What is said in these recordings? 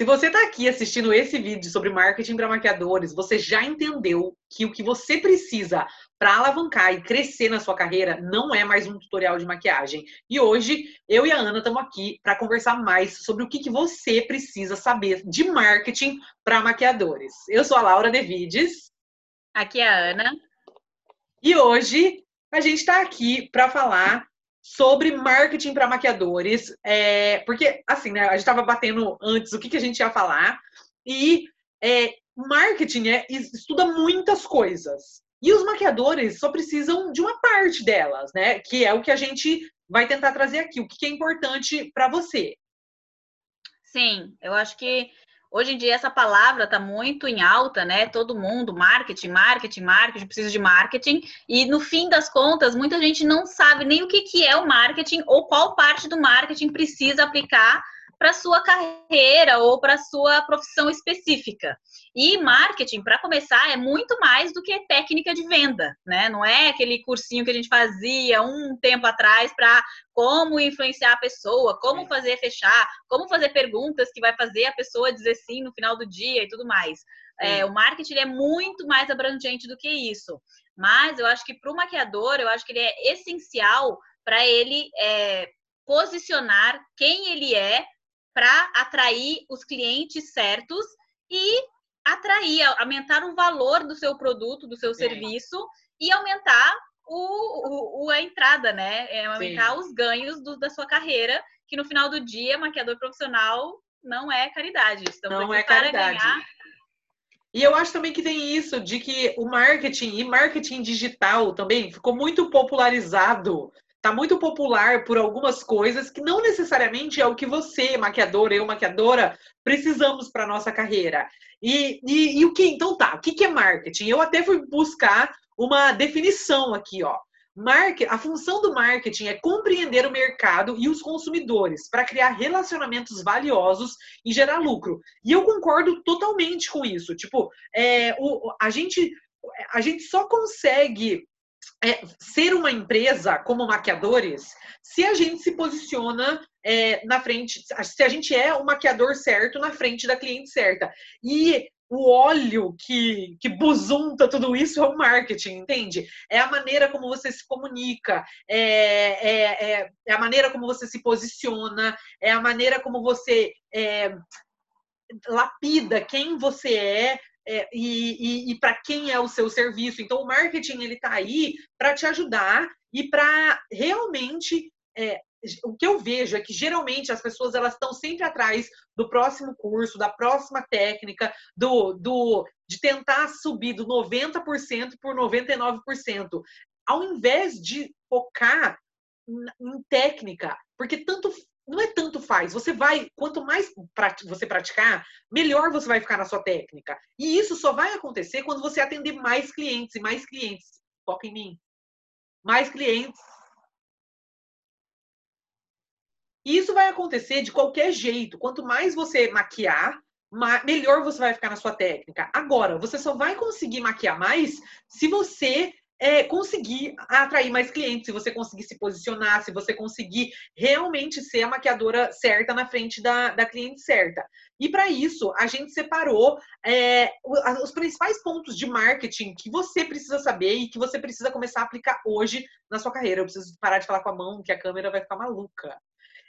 Se você está aqui assistindo esse vídeo sobre marketing para maquiadores, você já entendeu que o que você precisa para alavancar e crescer na sua carreira não é mais um tutorial de maquiagem. E hoje eu e a Ana estamos aqui para conversar mais sobre o que, que você precisa saber de marketing para maquiadores. Eu sou a Laura Devides. Aqui é a Ana. E hoje a gente está aqui para falar sobre marketing para maquiadores, é, porque assim, né, a gente estava batendo antes o que, que a gente ia falar, e é, marketing é, estuda muitas coisas. E os maquiadores só precisam de uma parte delas, né? Que é o que a gente vai tentar trazer aqui, o que é importante para você. Sim, eu acho que Hoje em dia essa palavra está muito em alta, né? Todo mundo, marketing, marketing, marketing, precisa de marketing. E no fim das contas, muita gente não sabe nem o que, que é o marketing ou qual parte do marketing precisa aplicar para sua carreira ou para sua profissão específica. E marketing, para começar, é muito mais do que técnica de venda, né? Não é aquele cursinho que a gente fazia um tempo atrás para como influenciar a pessoa, como fazer fechar, como fazer perguntas que vai fazer a pessoa dizer sim no final do dia e tudo mais. É, o marketing é muito mais abrangente do que isso. Mas eu acho que para o maquiador, eu acho que ele é essencial para ele é, posicionar quem ele é para atrair os clientes certos e atrair, aumentar o valor do seu produto, do seu é. serviço e aumentar o, o, a entrada, né? É aumentar Sim. os ganhos do, da sua carreira, que no final do dia, maquiador profissional não é caridade. Estamos não é caridade. Ganhar... E eu acho também que tem isso de que o marketing e marketing digital também ficou muito popularizado tá muito popular por algumas coisas que não necessariamente é o que você, maquiador, eu, maquiadora, precisamos para nossa carreira. E, e, e, o que então tá? O que, que é marketing? Eu até fui buscar uma definição aqui, ó. Market, a função do marketing é compreender o mercado e os consumidores para criar relacionamentos valiosos e gerar lucro. E eu concordo totalmente com isso. Tipo, é, o, a gente a gente só consegue é, ser uma empresa como maquiadores se a gente se posiciona é, na frente, se a gente é o maquiador certo na frente da cliente certa. E o óleo que, que buzunta tudo isso é o marketing, entende? É a maneira como você se comunica, é, é, é, é a maneira como você se posiciona, é a maneira como você é, lapida quem você é é, e, e, e para quem é o seu serviço. Então, o marketing ele está aí para te ajudar e para realmente é, o que eu vejo é que geralmente as pessoas elas estão sempre atrás do próximo curso, da próxima técnica, do, do de tentar subir do 90% por 99%, ao invés de focar em técnica, porque tanto não é tanto faz. Você vai, quanto mais você praticar, melhor você vai ficar na sua técnica. E isso só vai acontecer quando você atender mais clientes e mais clientes. Foca em mim. Mais clientes. E isso vai acontecer de qualquer jeito. Quanto mais você maquiar, melhor você vai ficar na sua técnica. Agora, você só vai conseguir maquiar mais se você é, conseguir atrair mais clientes, se você conseguir se posicionar, se você conseguir realmente ser a maquiadora certa na frente da, da cliente certa. E para isso, a gente separou é, os principais pontos de marketing que você precisa saber e que você precisa começar a aplicar hoje na sua carreira. Eu preciso parar de falar com a mão, que a câmera vai ficar maluca.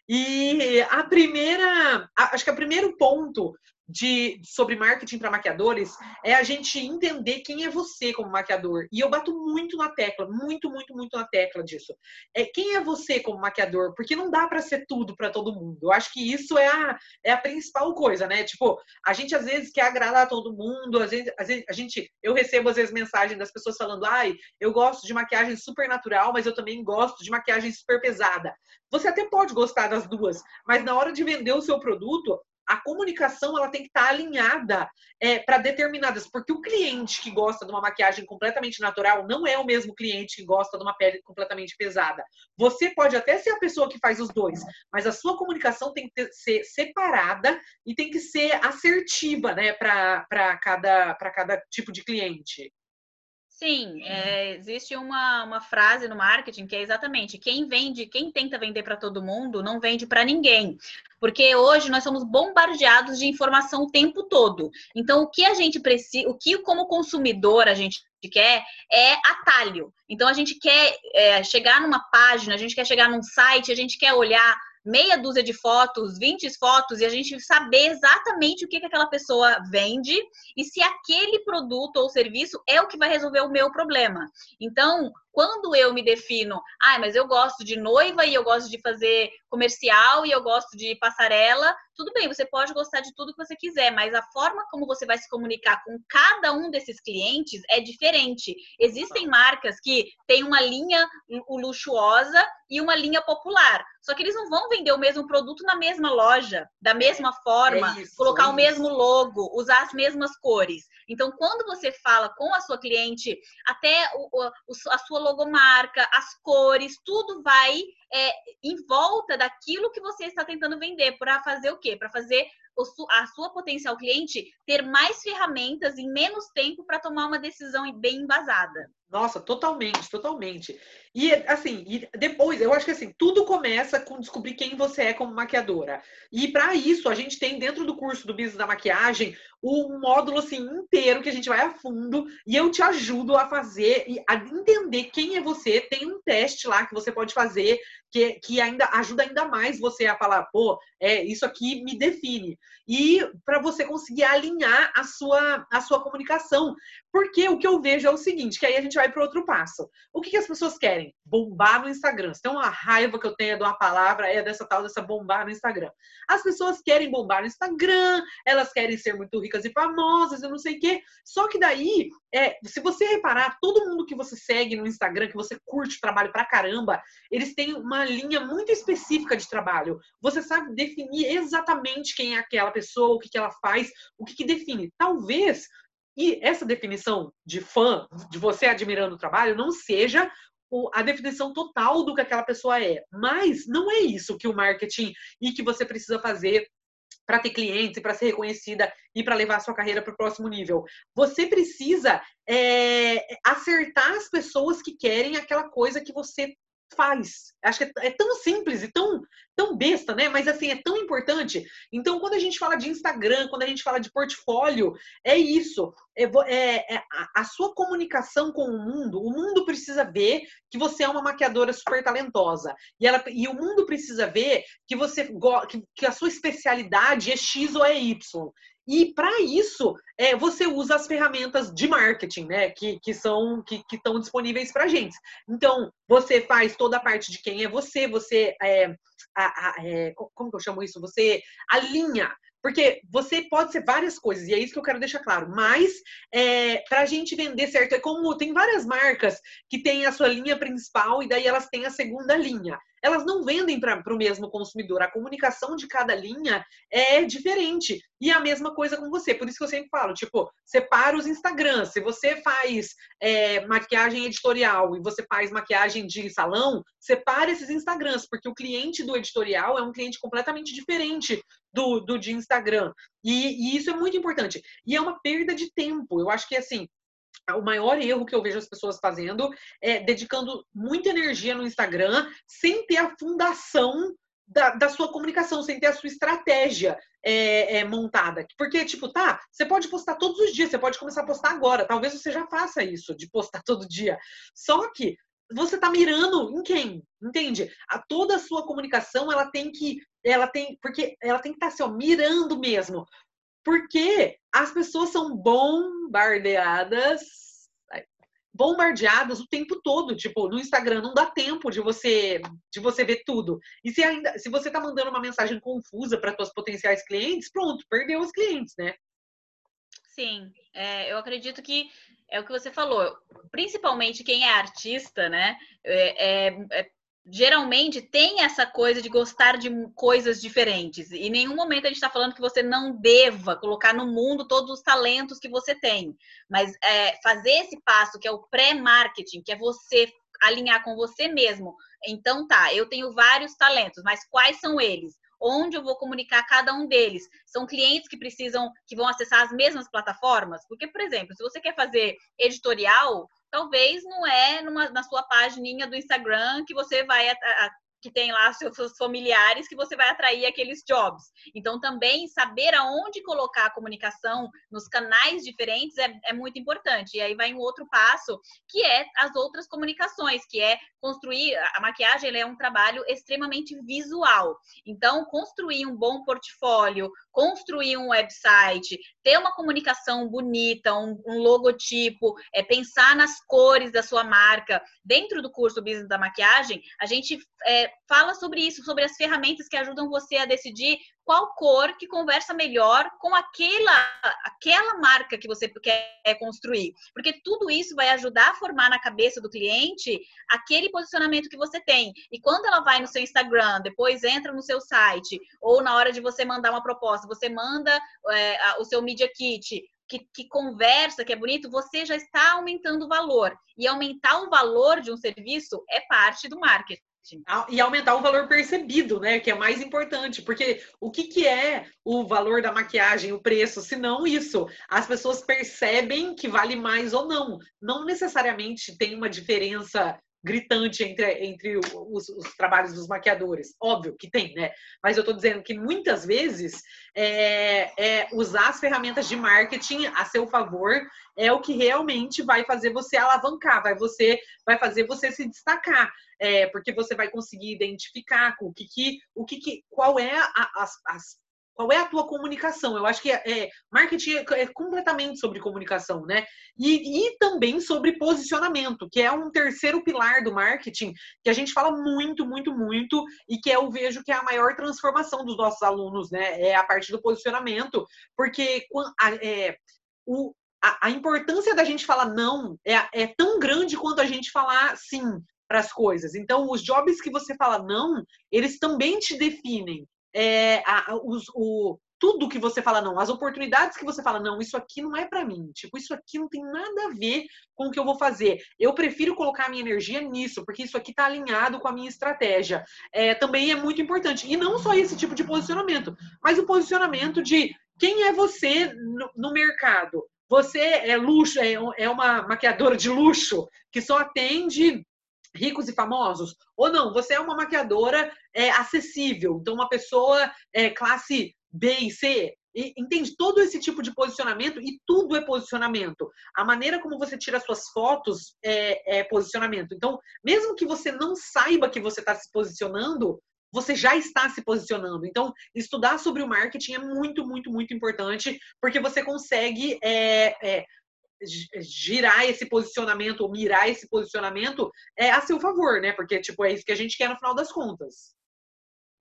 E a primeira, acho que o primeiro ponto de, sobre marketing para maquiadores é a gente entender quem é você como maquiador. E eu bato muito na tecla, muito, muito, muito na tecla disso. É quem é você como maquiador? Porque não dá para ser tudo para todo mundo. Eu acho que isso é a, é a principal coisa, né? Tipo, a gente às vezes quer agradar todo mundo, às vezes, às vezes a gente, eu recebo às vezes mensagens das pessoas falando: "Ai, eu gosto de maquiagem super natural, mas eu também gosto de maquiagem super pesada". Você até pode gostar das duas, mas na hora de vender o seu produto, a comunicação ela tem que estar alinhada é, para determinadas, porque o cliente que gosta de uma maquiagem completamente natural não é o mesmo cliente que gosta de uma pele completamente pesada. Você pode até ser a pessoa que faz os dois, mas a sua comunicação tem que ter, ser separada e tem que ser assertiva, né, para cada, cada tipo de cliente. Sim, é, existe uma, uma frase no marketing que é exatamente quem vende, quem tenta vender para todo mundo, não vende para ninguém. Porque hoje nós somos bombardeados de informação o tempo todo. Então, o que a gente precisa, o que como consumidor a gente quer é atalho. Então, a gente quer é, chegar numa página, a gente quer chegar num site, a gente quer olhar meia dúzia de fotos, 20 fotos, e a gente saber exatamente o que, que aquela pessoa vende e se aquele produto ou serviço é o que vai resolver o meu problema. Então, quando eu me defino, ah, mas eu gosto de noiva e eu gosto de fazer comercial e eu gosto de passarela, tudo bem, você pode gostar de tudo que você quiser, mas a forma como você vai se comunicar com cada um desses clientes é diferente. Existem marcas que têm uma linha luxuosa e uma linha popular. Só que eles não vão vender o mesmo produto na mesma loja, da mesma forma, é isso, colocar é o mesmo logo, usar as mesmas cores. Então, quando você fala com a sua cliente, até o, a sua logomarca, as cores, tudo vai é, em volta daquilo que você está tentando vender. Para fazer o quê? Para fazer a sua potencial cliente ter mais ferramentas em menos tempo para tomar uma decisão bem embasada. Nossa, totalmente, totalmente. E assim, e depois, eu acho que assim, tudo começa com descobrir quem você é como maquiadora. E para isso, a gente tem dentro do curso do Business da Maquiagem um módulo assim inteiro que a gente vai a fundo e eu te ajudo a fazer e a entender quem é você. Tem um teste lá que você pode fazer que, que ainda ajuda ainda mais você a falar, pô, é isso aqui me define. E para você conseguir alinhar a sua a sua comunicação. Porque o que eu vejo é o seguinte, que aí a gente vai para outro passo. O que, que, as pessoas querem? Bombar no Instagram. Tem uma raiva que eu tenho de uma palavra, é dessa tal, dessa bombar no Instagram. As pessoas querem bombar no Instagram, elas querem ser muito ricas e famosas, eu não sei o quê. Só que daí, é, se você reparar, todo mundo que você segue no Instagram, que você curte o trabalho pra caramba, eles têm uma linha muito específica de trabalho. Você sabe definir exatamente quem é aquela pessoa, o que, que ela faz, o que, que define. Talvez e essa definição de fã, de você admirando o trabalho, não seja a definição total do que aquela pessoa é. Mas não é isso que o marketing e que você precisa fazer para ter clientes, para ser reconhecida e para levar a sua carreira para o próximo nível. Você precisa é, acertar as pessoas que querem aquela coisa que você faz. Acho que é, tão simples e tão, tão besta, né? Mas assim, é tão importante. Então, quando a gente fala de Instagram, quando a gente fala de portfólio, é isso. É, é, é a, a, sua comunicação com o mundo, o mundo precisa ver que você é uma maquiadora super talentosa. E, ela, e o mundo precisa ver que você que, que a sua especialidade é X ou é Y. E para isso, é, você usa as ferramentas de marketing, né? Que, que são que estão disponíveis para gente. Então, você faz toda a parte de quem é você, você é, a, a, é, como que eu chamo isso? Você alinha porque você pode ser várias coisas, e é isso que eu quero deixar claro. Mas, é, para a gente vender certo, é como tem várias marcas que têm a sua linha principal e daí elas têm a segunda linha elas não vendem para o mesmo consumidor. A comunicação de cada linha é diferente. E a mesma coisa com você. Por isso que eu sempre falo, tipo, separa os Instagrams. Se você faz é, maquiagem editorial e você faz maquiagem de salão, separe esses Instagrams, porque o cliente do editorial é um cliente completamente diferente do, do de Instagram. E, e isso é muito importante. E é uma perda de tempo. Eu acho que, assim, o maior erro que eu vejo as pessoas fazendo é dedicando muita energia no Instagram sem ter a fundação da, da sua comunicação, sem ter a sua estratégia é, é, montada. Porque, tipo, tá, você pode postar todos os dias, você pode começar a postar agora. Talvez você já faça isso, de postar todo dia. Só que você tá mirando em quem? Entende? A, toda a sua comunicação, ela tem que. Ela tem. Porque ela tem que estar tá, assim, ó, mirando mesmo. Porque as pessoas são bombardeadas bombardeadas o tempo todo, tipo, no Instagram não dá tempo de você de você ver tudo. E se ainda se você tá mandando uma mensagem confusa para suas potenciais clientes, pronto, perdeu os clientes, né? Sim, é, eu acredito que é o que você falou, principalmente quem é artista, né? É, é, é geralmente tem essa coisa de gostar de coisas diferentes. E em nenhum momento a gente está falando que você não deva colocar no mundo todos os talentos que você tem. Mas é, fazer esse passo, que é o pré-marketing, que é você alinhar com você mesmo. Então tá, eu tenho vários talentos, mas quais são eles? Onde eu vou comunicar cada um deles? São clientes que precisam, que vão acessar as mesmas plataformas? Porque, por exemplo, se você quer fazer editorial, talvez não é numa, na sua página do Instagram que você vai a, a, que tem lá seus familiares que você vai atrair aqueles jobs. Então, também saber aonde colocar a comunicação nos canais diferentes é, é, muito importante. E aí vai um outro passo, que é as outras comunicações, que é construir. A maquiagem é um trabalho extremamente visual. Então, construir um bom portfólio, construir um website, ter uma comunicação bonita, um, um logotipo, é, pensar nas cores da sua marca. Dentro do curso Business da Maquiagem, a gente é, fala sobre isso, sobre as ferramentas que ajudam você a decidir qual cor que conversa melhor com aquela, aquela marca que você quer construir. Porque tudo isso vai ajudar a formar na cabeça do cliente aquele posicionamento que você tem. E quando ela vai no seu Instagram, depois entra no seu site, ou na hora de você mandar uma proposta, você manda é, o seu Media Kit, que, que, conversa, que é bonito, você já está aumentando o valor. E aumentar o valor de um serviço é parte do marketing. E aumentar o valor percebido, né? Que é mais importante, porque o que, que é o valor da maquiagem, o preço, se não isso? As pessoas percebem que vale mais ou não. Não necessariamente tem uma diferença gritante entre, entre os, os, trabalhos dos maquiadores. Óbvio que tem, né? Mas eu estou dizendo que muitas vezes é, é, usar as ferramentas de marketing a seu favor é o que realmente vai fazer você alavancar, vai, você, vai fazer você se destacar. É, porque você vai conseguir identificar o que, que o que, que qual é a, as, as qual é a tua comunicação? Eu acho que é, é marketing é, é, completamente sobre comunicação, né? E, e também sobre posicionamento, que é um terceiro pilar do marketing que a gente fala muito, muito, muito e que eu vejo que é a maior transformação dos nossos alunos, né? É a parte do posicionamento, porque é, o, a, a, importância da gente falar não é, é tão grande quanto a gente falar sim para as coisas. Então, os jobs que você fala não, eles também te definem é, a, os, o, tudo que você fala não, as oportunidades que você fala não, isso aqui não é para mim, tipo, isso aqui não tem nada a ver com o que eu vou fazer. Eu prefiro colocar a minha energia nisso, porque isso aqui está alinhado com a minha estratégia. É, também é muito importante. E não só esse tipo de posicionamento, mas o posicionamento de quem é você no, no mercado. Você é luxo, é, é uma maquiadora de luxo que só atende ricos e famosos? Ou não, você é uma maquiadora é, acessível, então uma pessoa é, classe B e C. E, entende? Todo esse tipo de posicionamento, e tudo é posicionamento. A maneira como você tira suas fotos é, é posicionamento. Então, mesmo que você não saiba que você está se posicionando, você já está se posicionando. Então, estudar sobre o marketing é muito, muito, muito importante, porque você consegue é, é, girar esse posicionamento ou mirar esse posicionamento é a seu favor, né? Porque, tipo, é isso que a gente quer no final das contas.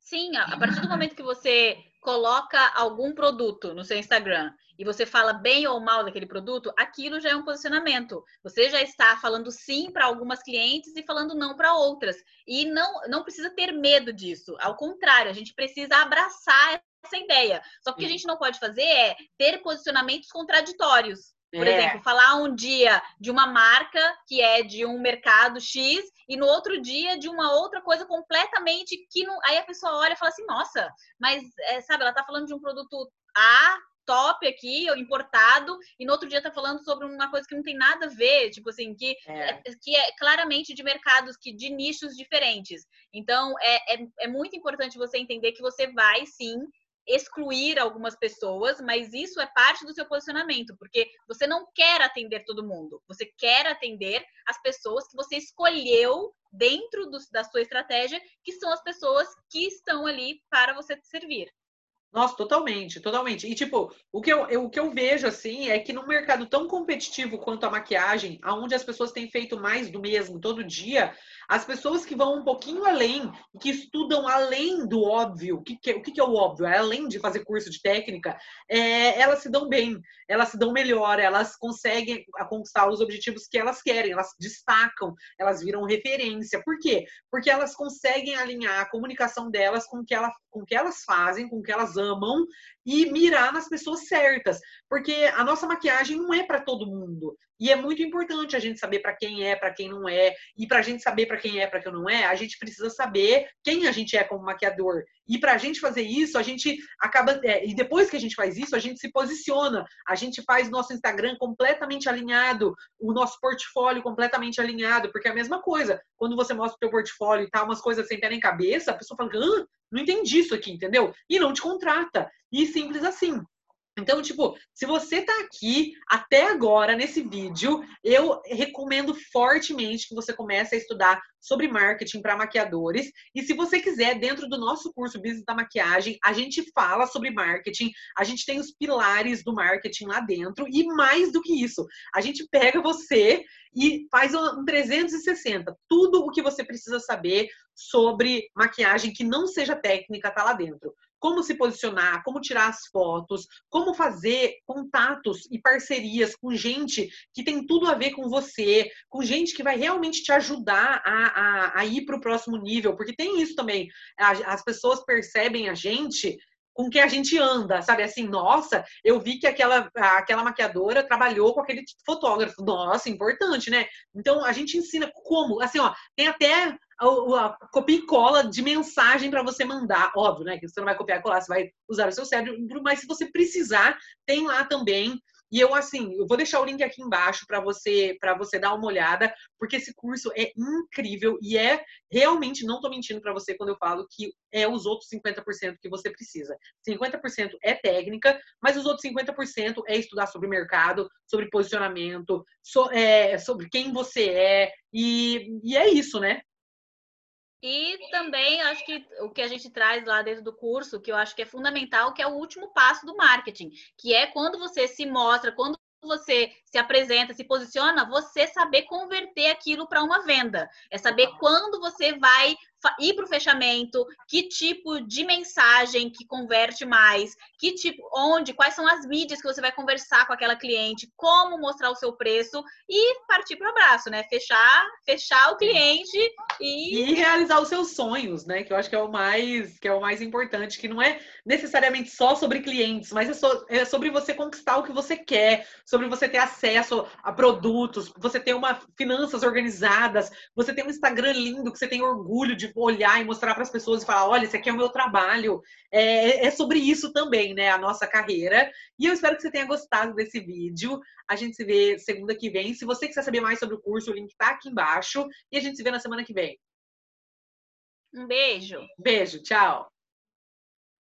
Sim, a partir do momento que você coloca algum produto no seu Instagram e você fala bem ou mal daquele produto, aquilo já é um posicionamento. Você já está falando sim para algumas clientes e falando não para outras. E não, não precisa ter medo disso. Ao contrário, a gente precisa abraçar essa ideia. Só que o que a gente não pode fazer é ter posicionamentos contraditórios. Por é. exemplo, falar um dia de uma marca que é de um mercado X e no outro dia de uma outra coisa completamente que não. Aí a pessoa olha e fala assim, nossa, mas é, sabe, ela tá falando de um produto A top aqui, importado, e no outro dia tá falando sobre uma coisa que não tem nada a ver, tipo assim, que é, é que é claramente de mercados, que de nichos diferentes. Então, é, é, é muito importante você entender que você vai sim excluir algumas pessoas, mas isso é parte do seu posicionamento, porque você não quer atender todo mundo, você quer atender as pessoas que você escolheu dentro do, da sua estratégia, que são as pessoas que estão ali para você servir. Nossa, totalmente, totalmente. E, tipo, o que eu, eu, o que eu vejo, assim, é que num mercado tão competitivo quanto a maquiagem, onde as pessoas têm feito mais do mesmo todo dia, as pessoas que vão um pouquinho além, que estudam além do óbvio, o que, que, o que, que é o óbvio? É além de fazer curso de técnica, é, elas se dão bem, elas se dão melhor, elas conseguem conquistar os objetivos que elas querem, elas destacam, elas viram referência. Por quê? Porque elas conseguem alinhar a comunicação delas com o que, ela, com que elas fazem, com o que elas amam, e mirar nas pessoas certas, porque a nossa maquiagem não é para todo mundo. E é muito importante a gente saber para quem é, para quem não é, e para a gente saber para quem é, para quem não é, a gente precisa saber quem a gente é como maquiador. E para a gente fazer isso, a gente acaba é, e depois que a gente faz isso, a gente se posiciona, a gente faz nosso Instagram completamente alinhado, o nosso portfólio completamente alinhado, porque é a mesma coisa. Quando você mostra o teu portfólio e tá umas coisas sem pé nem cabeça, a pessoa fala, ah, não entendi isso aqui, entendeu? E não te contrata. E simples assim. Então, tipo, se você tá aqui até agora nesse vídeo, eu recomendo fortemente que você comece a estudar sobre marketing para maquiadores. E se você quiser, dentro do nosso curso Business da Maquiagem, a gente fala sobre marketing, a gente tem os pilares do marketing lá dentro e mais do que isso, a gente pega você e faz um 360. Tudo o que você precisa saber sobre maquiagem que não seja técnica tá lá dentro como se posicionar, como tirar as fotos, como fazer contatos e parcerias com gente que tem tudo a ver com você, com gente que vai realmente te ajudar a, a, a ir para o próximo nível, porque tem isso também. As pessoas percebem a gente com que a gente anda, sabe? Assim, nossa, eu vi que aquela, aquela maquiadora trabalhou com aquele fotógrafo. Nossa, importante, né? Então a gente ensina como, assim, ó, tem até a, a copia e cola de mensagem para você mandar. Óbvio, né? Que você não vai copiar e colar, você vai usar o seu cérebro, mas se você precisar, tem lá também. E eu assim, eu vou deixar o link aqui embaixo para você para você dar uma olhada, porque esse curso é incrível e é realmente não estou mentindo para você quando eu falo que é os outros 50% que você precisa. 50% é técnica, mas os outros 50% é estudar sobre mercado, sobre posicionamento, so, é, sobre quem você é e, e é isso, né? E também acho que o que a gente traz lá dentro do curso, que eu acho que é fundamental, que é o último passo do marketing, que é quando você se mostra, quando você se apresenta, se posiciona, você saber converter aquilo para uma venda. É saber quando você vai ir para o fechamento, que tipo de mensagem que converte mais, que tipo, onde, quais são as mídias que você vai conversar com aquela cliente, como mostrar o seu preço e partir para o abraço, né? Fechar, fechar o cliente e... e realizar os seus sonhos, né? Que eu acho que é o mais que é o mais importante, que não é necessariamente só sobre clientes, mas é, so, é sobre você conquistar o que você quer, sobre você ter acesso a produtos, você ter uma finanças organizadas, você ter um Instagram lindo que você tem orgulho de olhar e mostrar para as pessoas e falar: olha, esse aqui é o meu trabalho. É, é sobre isso também, né? A nossa carreira. E eu espero que você tenha gostado desse vídeo. A gente se vê segunda que vem. Se você quiser saber mais sobre o curso, o link está aqui embaixo. E a gente se vê na semana que vem. Um beijo. Beijo, tchau.